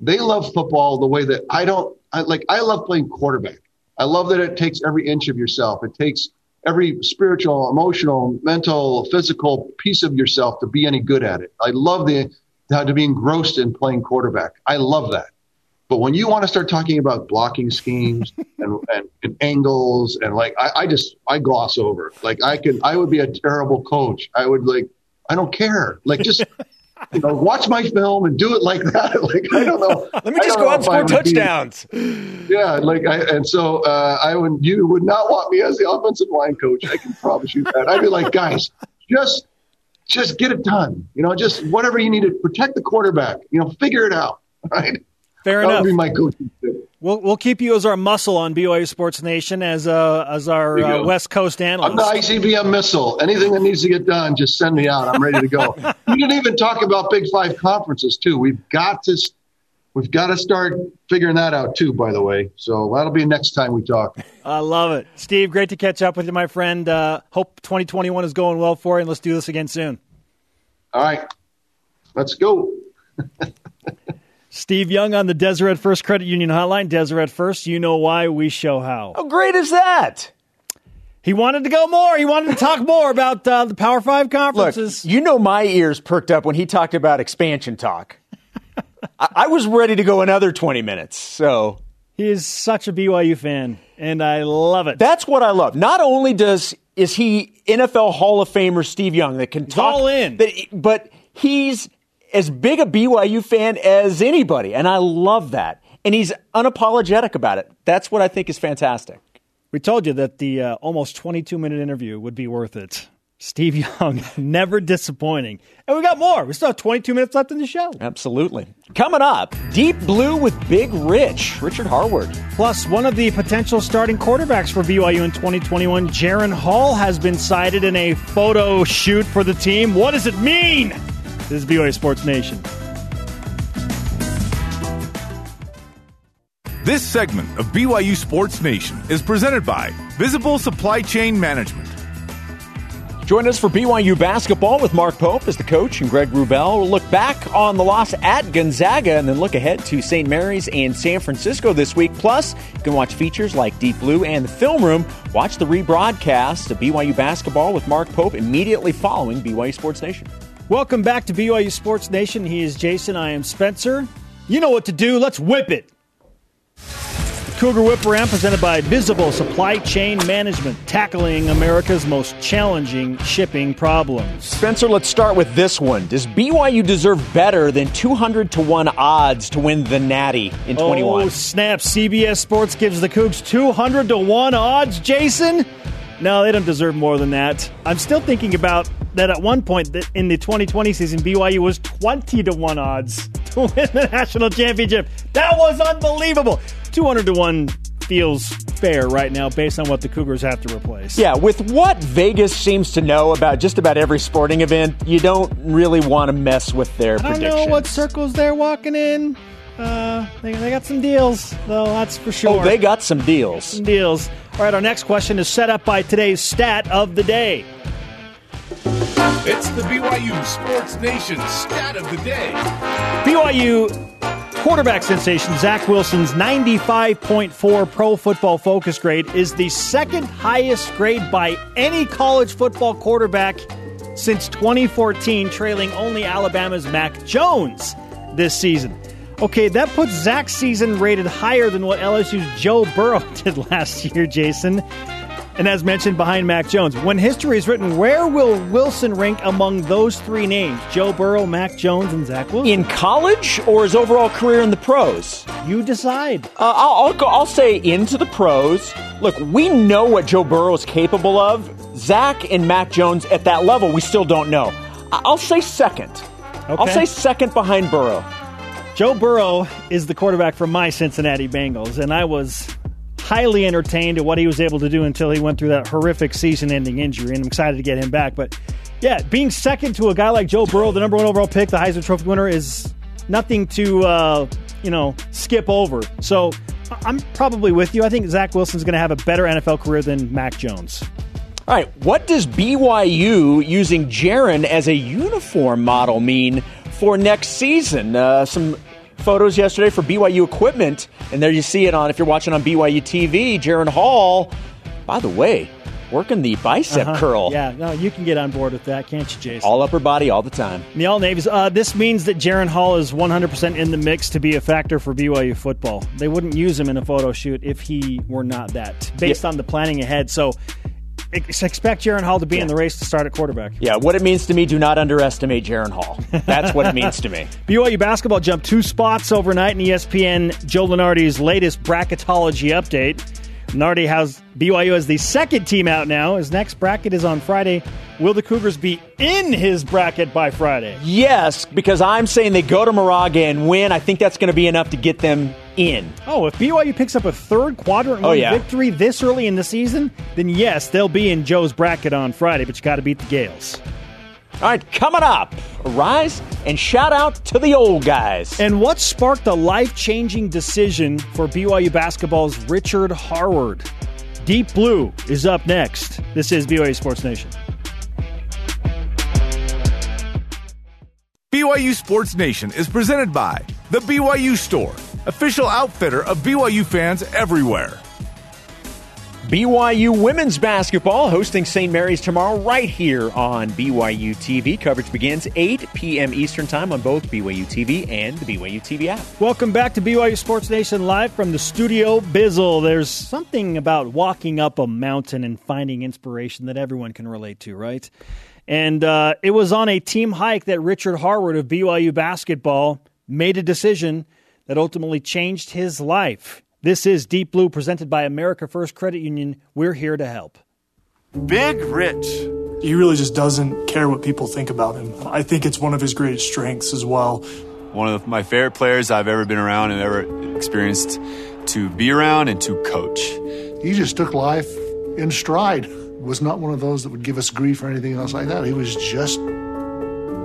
Speaker 4: They love football the way that I don't. I like I love playing quarterback. I love that it takes every inch of yourself. It takes every spiritual, emotional, mental, physical piece of yourself to be any good at it. I love the to be engrossed in playing quarterback. I love that. But when you want to start talking about blocking schemes and, and, and, angles and like I, I just I gloss over. Like I could I would be a terrible coach. I would like I don't care. Like just you know, watch my film and do it like that. Like I don't know.
Speaker 3: Let me just go out and score touchdowns.
Speaker 4: Be, yeah, like I and so uh, I would you would not want me as the offensive line coach. I can promise you that. I'd be like, guys, just just get it done. You know, just whatever you need to protect the quarterback. You know, figure it out. Right.
Speaker 2: Fair
Speaker 4: that
Speaker 2: enough.
Speaker 4: Would be my coaching tip.
Speaker 2: We'll we'll keep you as our muscle on BYU Sports Nation as uh, as our uh, West Coast analyst.
Speaker 4: I'm the ICBM missile. Anything that needs to get done, just send me out. I'm ready to go. we didn't even talk about Big Five conferences too. We've got to we've got to start figuring that out too. By the way, so that'll be next time we talk.
Speaker 2: I love it, Steve. Great to catch up with you, my friend. Uh, hope 2021 is going well for you, and let's do this again soon.
Speaker 4: All right, let's go.
Speaker 2: Steve Young on the Deseret First Credit Union Hotline. Deseret First, you know why, we show how.
Speaker 3: How great is that?
Speaker 2: He wanted to go more. He wanted to talk more about uh, the Power Five conferences.
Speaker 3: Look, you know my ears perked up when he talked about expansion talk. I-, I was ready to go another 20 minutes, so.
Speaker 2: He is such a BYU fan, and I love it.
Speaker 3: That's what I love. Not only does is he NFL Hall of Famer Steve Young that can
Speaker 2: He's
Speaker 3: talk
Speaker 2: all in,
Speaker 3: that, but he's as big a BYU fan as anybody, and I love that. And he's unapologetic about it. That's what I think is fantastic.
Speaker 2: We told you that the uh, almost 22 minute interview would be worth it. Steve Young, never disappointing. And we got more. We still have 22 minutes left in the show.
Speaker 3: Absolutely. Coming up, Deep Blue with Big Rich, Richard Harward.
Speaker 2: Plus, one of the potential starting quarterbacks for BYU in 2021, Jaren Hall, has been sighted in a photo shoot for the team. What does it mean? This is BYU Sports Nation.
Speaker 1: This segment of BYU Sports Nation is presented by Visible Supply Chain Management.
Speaker 3: Join us for BYU basketball with Mark Pope as the coach and Greg Wrubell. We'll look back on the loss at Gonzaga and then look ahead to St. Mary's and San Francisco this week. Plus, you can watch features like Deep Blue and the Film Room. Watch the rebroadcast of BYU basketball with Mark Pope immediately following BYU Sports Nation.
Speaker 2: Welcome back to BYU Sports Nation. He is Jason. I am Spencer. You know what to do. Let's whip it. The Cougar Whip Around presented by Visible Supply Chain Management, tackling America's most challenging shipping problems.
Speaker 3: Spencer, let's start with this one. Does BYU deserve better than 200 to 1 odds to win the Natty in 21?
Speaker 2: Oh, snap. CBS Sports gives the Cougs 200 to 1 odds, Jason? No, they don't deserve more than that. I'm still thinking about that at one point in the 2020 season, BYU was 20 to 1 odds to win the national championship. That was unbelievable. 200 to 1 feels fair right now based on what the Cougars have to replace.
Speaker 3: Yeah, with what Vegas seems to know about just about every sporting event, you don't really want to mess with their predictions.
Speaker 2: I don't know what circles they're walking in. Uh, they, they got some deals, though, that's for sure.
Speaker 3: Oh, they got some deals.
Speaker 2: Some deals. All right, our next question is set up by today's stat of the day.
Speaker 1: It's the BYU Sports Nation stat of the day.
Speaker 2: BYU quarterback sensation Zach Wilson's 95.4 Pro Football Focus grade is the second highest grade by any college football quarterback since 2014, trailing only Alabama's Mac Jones this season. Okay, that puts Zach's season rated higher than what LSU's Joe Burrow did last year, Jason. And as mentioned, behind Mac Jones. When history is written, where will Wilson rank among those three names? Joe Burrow, Mac Jones, and Zach Wilson.
Speaker 3: In college or his overall career in the pros?
Speaker 2: You decide.
Speaker 3: Uh, I'll, I'll, go, I'll say into the pros. Look, we know what Joe Burrow is capable of. Zach and Mac Jones at that level, we still don't know. I'll say second.
Speaker 2: Okay.
Speaker 3: I'll say second behind Burrow.
Speaker 2: Joe Burrow is the quarterback for my Cincinnati Bengals, and I was highly entertained at what he was able to do until he went through that horrific season ending injury, and I'm excited to get him back. But yeah, being second to a guy like Joe Burrow, the number one overall pick, the Heisman Trophy winner, is nothing to, uh, you know, skip over. So I'm probably with you. I think Zach Wilson's going to have a better NFL career than Mac Jones.
Speaker 3: All right, what does BYU using Jaren as a uniform model mean for next season? Uh, some photos yesterday for BYU equipment, and there you see it on, if you're watching on BYU TV, Jaren Hall, by the way, working the bicep
Speaker 2: Uh-huh.
Speaker 3: curl.
Speaker 2: Yeah, no, you can get on board with that, can't you, Jason?
Speaker 3: All upper body all the time.
Speaker 2: In the All Navies. Uh, this means that Jaren Hall is 100% in the mix to be a factor for BYU football. They wouldn't use him in a photo shoot if he were not that, based
Speaker 3: Yeah.
Speaker 2: on the planning ahead. So expect Jaren Hall to be in the race to start at quarterback.
Speaker 3: Yeah, what it means to me, do not underestimate Jaren Hall. That's what it means to me.
Speaker 2: BYU basketball jumped two spots overnight in ESPN Joe Lunardi's latest bracketology update. Lunardi has BYU as the second team out now. His next bracket is on Friday. Will the Cougars be in his bracket by Friday?
Speaker 3: Yes, because I'm saying they go to Moraga and win. I think that's going to be enough to get them in.
Speaker 2: Oh, if BYU picks up a third quadrant
Speaker 3: Oh,
Speaker 2: one
Speaker 3: yeah.
Speaker 2: victory this early in the season, then yes, they'll be in Joe's bracket on Friday, but you got to beat the Gaels.
Speaker 3: All right, coming up, rise and shout out to the old guys.
Speaker 2: And what sparked a life changing decision for BYU basketball's Richard Harward? Deep Blue is up next. This is BYU Sports Nation.
Speaker 1: BYU Sports Nation is presented by The BYU Store, official outfitter of BYU fans everywhere.
Speaker 3: BYU women's basketball hosting St. Mary's tomorrow right here on BYU TV. Coverage begins 8 p.m. Eastern Time on both BYU TV and the BYU TV app.
Speaker 2: Welcome back to BYU Sports Nation live from the studio Bizzle. There's something about walking up a mountain and finding inspiration that everyone can relate to, right? And uh, it was on a team hike that Richard Harward of BYU basketball made a decision that ultimately changed his life. This is Deep Blue presented by America First Credit Union. We're here to help.
Speaker 5: Big Rich.
Speaker 6: He really just doesn't care what people think about him. I think it's one of his greatest strengths as well.
Speaker 5: One of my favorite players I've ever been around and ever experienced to be around and to coach.
Speaker 7: he just took life in stride. Was not one of those that would give us grief or anything else like that. He was just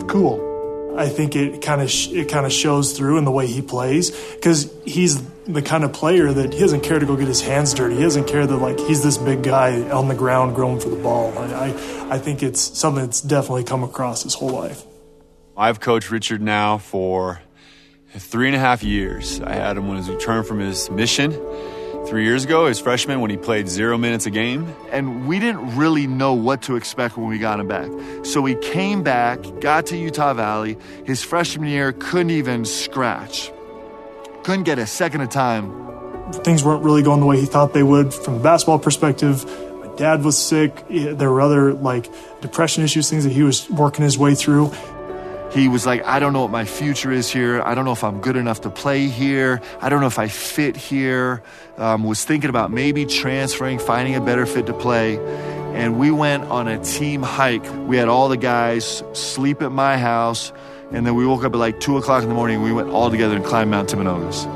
Speaker 7: cool.
Speaker 6: I think it kind of it kind of shows through in the way he plays because he's the kind of player that he doesn't care to go get his hands dirty. He doesn't care that like he's this big guy on the ground growing for the ball. I I, I think it's something that's definitely come across his whole life.
Speaker 5: I've coached Richard now for three and a half years. I had him when he returned from his mission three years ago, his freshman, when he played zero minutes a game.
Speaker 8: and we didn't really know what to expect when we got him back. So he came back, got to Utah Valley. His freshman year couldn't even scratch, couldn't get a second of time.
Speaker 6: Things weren't really going the way he thought they would from a basketball perspective. My dad was sick. There were other like depression issues, things that he was working his way through.
Speaker 8: He was like, I don't know what my future is here. I don't know if I'm good enough to play here. I don't know if I fit here. Um, was thinking about maybe transferring, finding a better fit to play. And we went on a team hike. We had all the guys sleep at my house. And then we woke up at like 2 o'clock in the morning. We went all together and climbed Mount
Speaker 9: Timpanogos.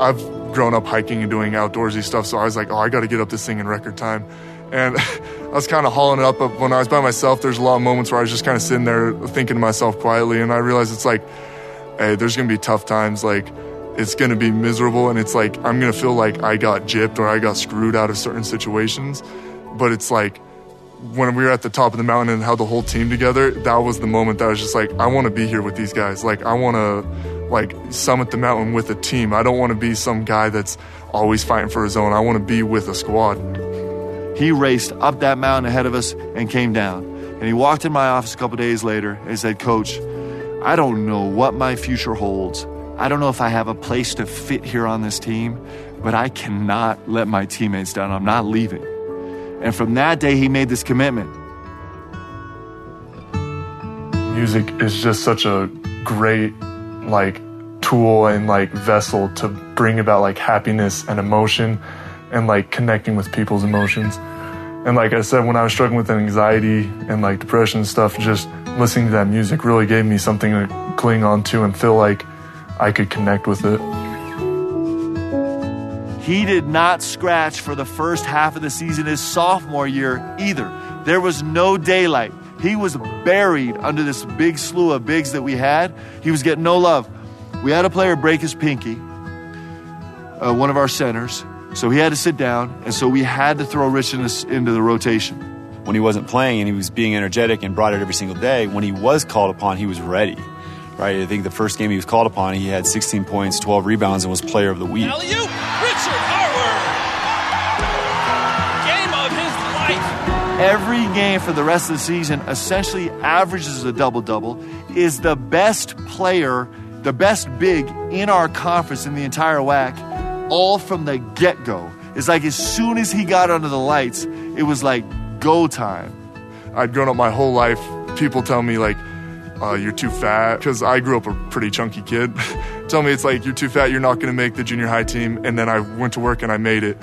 Speaker 9: I've grown up hiking and doing outdoorsy stuff, so I was like, oh, I got to get up this thing in record time. And I was kind of hauling it up, but when I was by myself, there's a lot of moments where I was just kind of sitting there thinking to myself quietly, and I realized it's like, hey, there's gonna be tough times, like it's gonna be miserable, and it's like I'm gonna feel like I got gypped or I got screwed out of certain situations, but it's like when we were at the top of the mountain and held the whole team together, that was the moment that I was just like, I want to be here with these guys. Like, I want to like summit the mountain with a team. I don't want to be some guy that's always fighting for his own. I want to be with a squad.
Speaker 8: He raced up that mountain ahead of us and came down. And he walked in my office a couple days later and said, Coach, I don't know what my future holds. I don't know if I have a place to fit here on this team, but I cannot let my teammates down. I'm not leaving. And from that day, he made this commitment.
Speaker 9: Music is just such a great like tool and like vessel to bring about like happiness and emotion and like connecting with people's emotions. And like I said, when I was struggling with anxiety and like depression and stuff, just listening to that music really gave me something to cling on to and feel like I could connect with it.
Speaker 8: He did not scratch for the first half of the season his sophomore year either. There was no daylight. He was buried under this big slew of bigs that we had. He was getting no love. We had a player break his pinky, uh, one of our centers, so he had to sit down, and so we had to throw Rich into the rotation.
Speaker 5: When he wasn't playing and he was being energetic and brought it every single day, when he was called upon, he was ready. right? I think the first game he was called upon, he had 16 points, 12 rebounds, and was player of the week.
Speaker 10: Alley-oop, Richard Harward. Game of his life.
Speaker 8: Every game for the rest of the season essentially averages a double double, is the best player, the best big in our conference in the entire WAC, all from the get go. It's like as soon as he got under the lights, it was like go time.
Speaker 9: I'd grown up my whole life. People tell me like, uh, "You're too fat," because I grew up a pretty chunky kid. tell me it's like you're too fat. You're not going to make the junior high team. And then I went to work and I made it.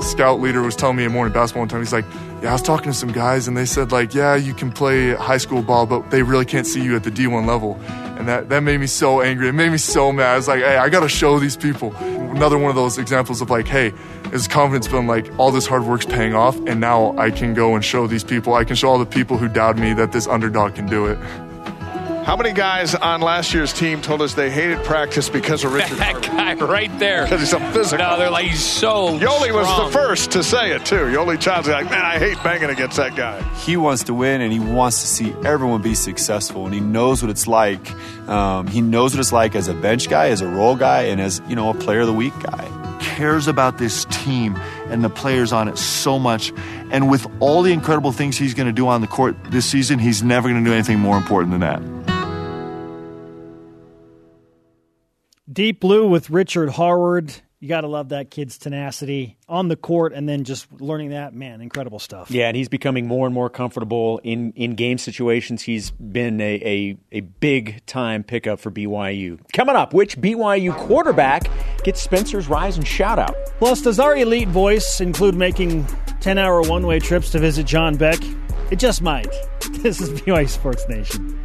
Speaker 9: Scout leader was telling me in morning basketball one time. He's like, "Yeah, I was talking to some guys and they said like, yeah, you can play high school ball, but they really can't see you at the D1 level." And that that made me so angry. It made me so mad. I was like, "Hey, I got to show these people." Another one of those examples of like, "Hey." Is confidence building like all this hard work's paying off, and now I can go and show these people. I can show all the people who doubted me that this underdog can do it.
Speaker 11: How many guys on last year's team told us they hated practice because of Richard
Speaker 10: That guy right there.
Speaker 11: Because he's so physical.
Speaker 10: No, they're like, he's so
Speaker 11: Yoeli was the first to say it, too. Yoeli Childs like, man, I hate banging against that guy.
Speaker 5: He wants to win and he wants to see everyone be successful and he knows what it's like. Um, he knows what it's like as a bench guy, as a role guy, and as, you know, a player of the week guy.
Speaker 8: Cares about this team and the players on it so much. And with all the incredible things he's going to do on the court this season, he's never going to do anything more important than that.
Speaker 2: Deep Blue with Richard Harward. You got to love that kid's tenacity on the court and then just learning that. Man, incredible stuff.
Speaker 3: Yeah, and he's becoming more and more comfortable in, in game situations. He's been a, a, a big time pickup for BYU. Coming up, which BYU quarterback gets Spencer's rise and shout out?
Speaker 2: Plus, does our elite voice include making 10 hour one way trips to visit John Beck? It just might. This is BYU Sports Nation.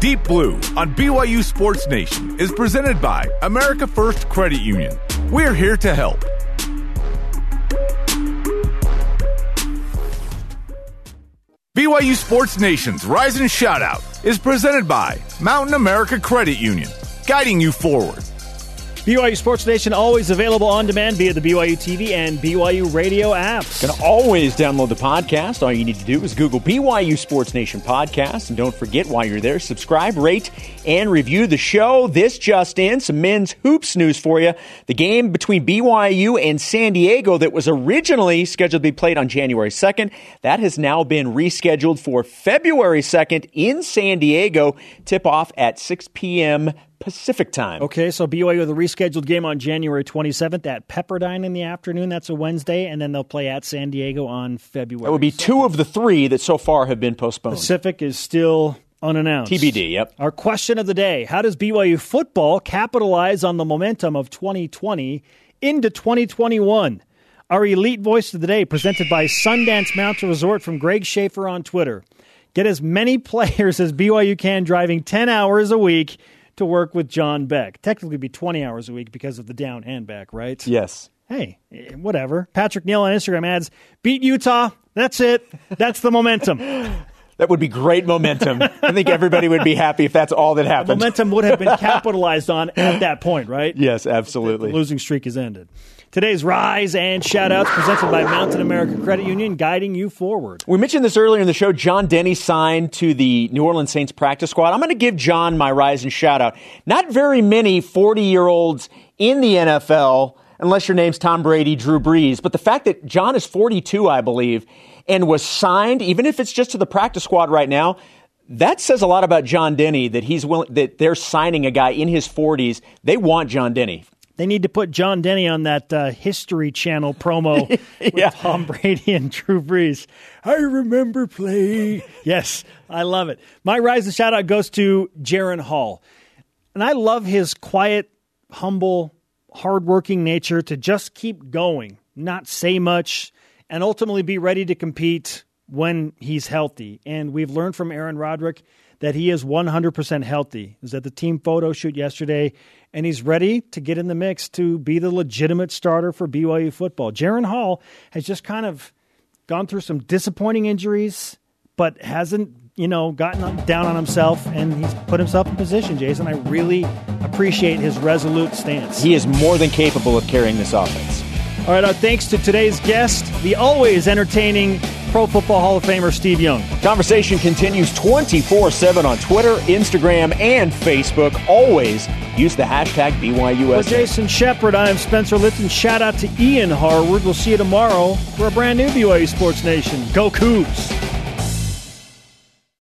Speaker 1: Deep Blue on BYU Sports Nation is presented by America First Credit Union. We're here to help. BYU Sports Nation's Rise and Shoutout is presented by Mountain America Credit Union, guiding you forward.
Speaker 2: BYU Sports Nation always available on demand via the BYU TV and BYU radio apps.
Speaker 3: You can always download the podcast. All you need to do is Google BYU Sports Nation podcast. And don't forget, while you're there, subscribe, rate, and review the show. This just in, some men's hoops news for you. The game between BYU and San Diego that was originally scheduled to be played on January 2nd, that has now been rescheduled for February 2nd in San Diego. Tip off at 6 p.m. Pacific time.
Speaker 2: Okay, so BYU with a rescheduled game on January 27th at Pepperdine in the afternoon. That's a Wednesday, and then they'll play at San Diego on February.
Speaker 3: That would be two of the three that so far have been postponed.
Speaker 2: Pacific is still unannounced.
Speaker 3: TBD, yep.
Speaker 2: Our question of the day How does BYU football capitalize on the momentum of 2020 into 2021? Our elite voice of the day, presented by Sundance Mountain Resort from Greg Schaefer on Twitter. Get as many players as BYU can driving 10 hours a week to work with John Beck. Technically, be 20 hours a week because of the down and back, right?
Speaker 3: Yes.
Speaker 2: Hey, eh, whatever. Patrick Neal on Instagram adds, beat Utah. That's it. That's the momentum.
Speaker 3: That would be great momentum. I think everybody would be happy if that's all that happened.
Speaker 2: momentum would have been capitalized on at that point, right?
Speaker 3: Yes, absolutely.
Speaker 2: The losing streak is ended. Today's Rise and Shoutouts presented by Mountain America Credit Union, guiding you forward.
Speaker 3: We mentioned this earlier in the show. John Denney signed to the New Orleans Saints practice squad. I'm going to give John my rise and Shoutout. Not very many 40 year olds in the NFL, unless your name's Tom Brady, Drew Brees. But the fact that John is 42, I believe, and was signed, even if it's just to the practice squad right now, that says a lot about John Denney that he's willing, that they're signing a guy in his 40s. They want John Denney.
Speaker 2: They need to put John Denney on that uh, History Channel promo with
Speaker 3: Yeah.
Speaker 2: Tom Brady and Drew Brees. I remember playing. yes, I love it. My rise and shout out goes to Jaren Hall. And I love his quiet, humble, hardworking nature to just keep going, not say much, and ultimately be ready to compete when he's healthy. And we've learned from Aaron Roderick that he is 100% healthy. He was at the team photo shoot yesterday, and he's ready to get in the mix to be the legitimate starter for BYU football. Jaren Hall has just kind of gone through some disappointing injuries, but hasn't, you know, gotten down on himself, and he's put himself in position, Jason. I really appreciate his resolute stance.
Speaker 3: He is more than capable of carrying this offense.
Speaker 2: All right, our thanks to today's guest, the always entertaining Pro Football Hall of Famer Steve Young.
Speaker 3: Conversation continues 24 7 on Twitter, Instagram, and Facebook. Always use the hashtag
Speaker 2: For
Speaker 3: BYUS.
Speaker 2: Jason Shepard, I am Spencer Linton. Shout out to Ian Harward. We'll see you tomorrow for a brand new BYU Sports Nation. Go Cougs!